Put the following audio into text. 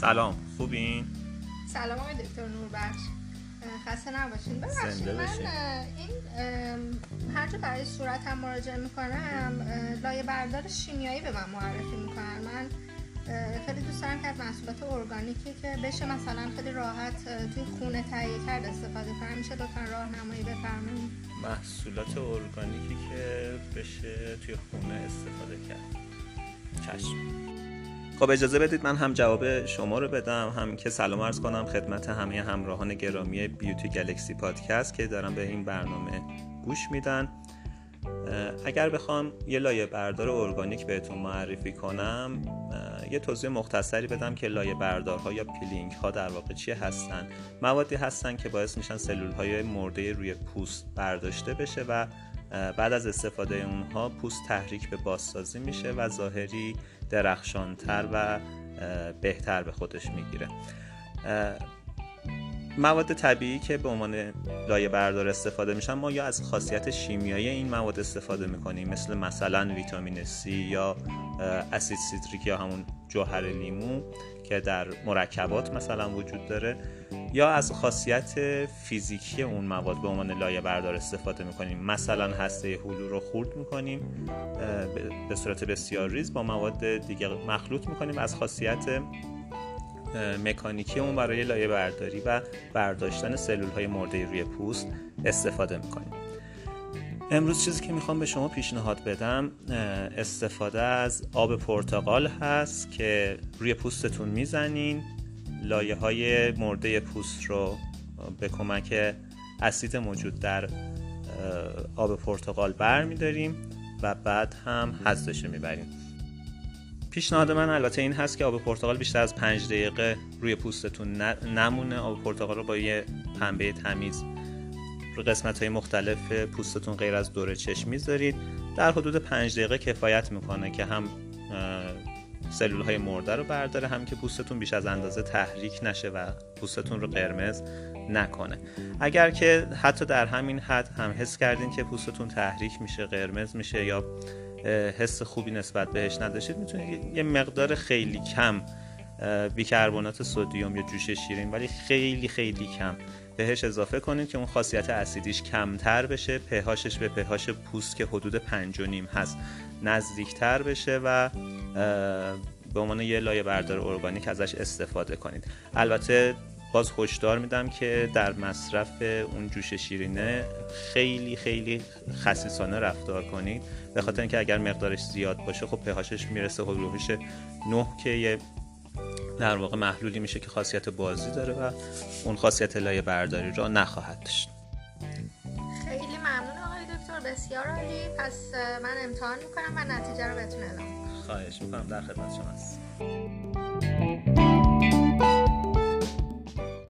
سلام. خوبین؟ سلام آقای دکتر نوربخش. خسته نباشین. ببخشید من این هر جا برای صورتم مراجعه می‌کنم لایه بردار شیمیایی به من معرفی می‌کنن. من خیلی دوست دارم که از محصولات ارگانیکی که بشه مثلا خیلی راحت توی خونه تهیه کرد استفاده کنم. میشه لطفا راهنمایی بفرمایید. محصولات ارگانیکی که بشه توی خونه استفاده کرد. چشم. خب اجازه بدید من هم جواب شما رو بدم هم که سلام عرض کنم خدمت همه همراهان گرامی Beauty Galaxy Podcast که دارم به این برنامه گوش میدن. اگر بخوام یه لایه بردار ارگانیک بهتون معرفی کنم یه توضیح مختصری بدم که لایه بردارها یا peeling ها در واقع چیه هستن. موادی هستن که باعث میشن سلول های مرده روی پوست برداشته بشه و بعد از استفاده اونها پوست تحریک به بازسازی میشه و ظاهری درخشانتر و بهتر به خودش می‌گیره. مواد طبیعی که به عنوان لایه بردار استفاده میشن ما یا از خاصیت شیمیایی این مواد استفاده می‌کنیم مثل مثلا ویتامین C یا اسید سیتریک یا همون جوهر لیمو که در مرکبات مثلا وجود داره یا از خاصیت فیزیکی اون مواد به عنوان لایه بردار استفاده می‌کنیم. مثلا هسته هلو رو خورد می‌کنیم به صورت بسیار ریز با مواد دیگه مخلوط می‌کنیم. از خاصیت مکانیکی اون برای لایه برداری و برداشتن سلول های مرده روی پوست استفاده می‌کنیم. امروز چیزی که می‌خوام به شما پیشنهاد بدم استفاده از آب پرتقال هست که روی پوستتون می‌زنین. لایه های مرده پوست رو به کمک اسید موجود در آب پرتقال بر میداریم و بعد هم حذفش می‌بریم. پیشنهاد من البته این هست که آب پرتقال بیشتر از پنج دقیقه روی پوستتون نمونه. آب پرتقال رو با یه پنبه تمیز رو قسمت های مختلف پوستتون غیر از دور چشم می‌ذارید. در حدود پنج دقیقه کفایت می‌کنه که هم سلول های مرده رو برداره هم که پوستتون بیش از اندازه تحریک نشه و پوستتون رو قرمز نکنه. اگر که حتی در همین حد هم حس کردین که پوستتون تحریک میشه قرمز میشه یا حس خوبی نسبت بهش نداشتید می‌تونید یه مقدار خیلی کم بیکربنات سدیم یا جوش شیرین ولی خیلی خیلی کم. بهش اضافه کنید که اون خاصیت اسیدیش کمتر بشه پهاشش به پهاش پوست که حدود پنج و نیم هست. نزدیکتر بشه و به عنوان یه لایه بردار ارگانیک ازش استفاده کنید. البته باز هشدار میدم که در مصرف اون جوش شیرینه خیلی خیلی خصیصانه رفتار کنید. به خاطر اینکه اگر مقدارش زیاد باشه خب پهاشش می‌رسه حدودش 9 که یه در واقع محلولی میشه که خاصیت بازی داره و اون خاصیت لایه برداری را نخواهد داشت. خیلی ممنون آقای دکتر بسیار عالی. پس من امتحان می‌کنم و نتیجه رو بهتون اعلام خواهش می‌کنم. در خدمت شما هست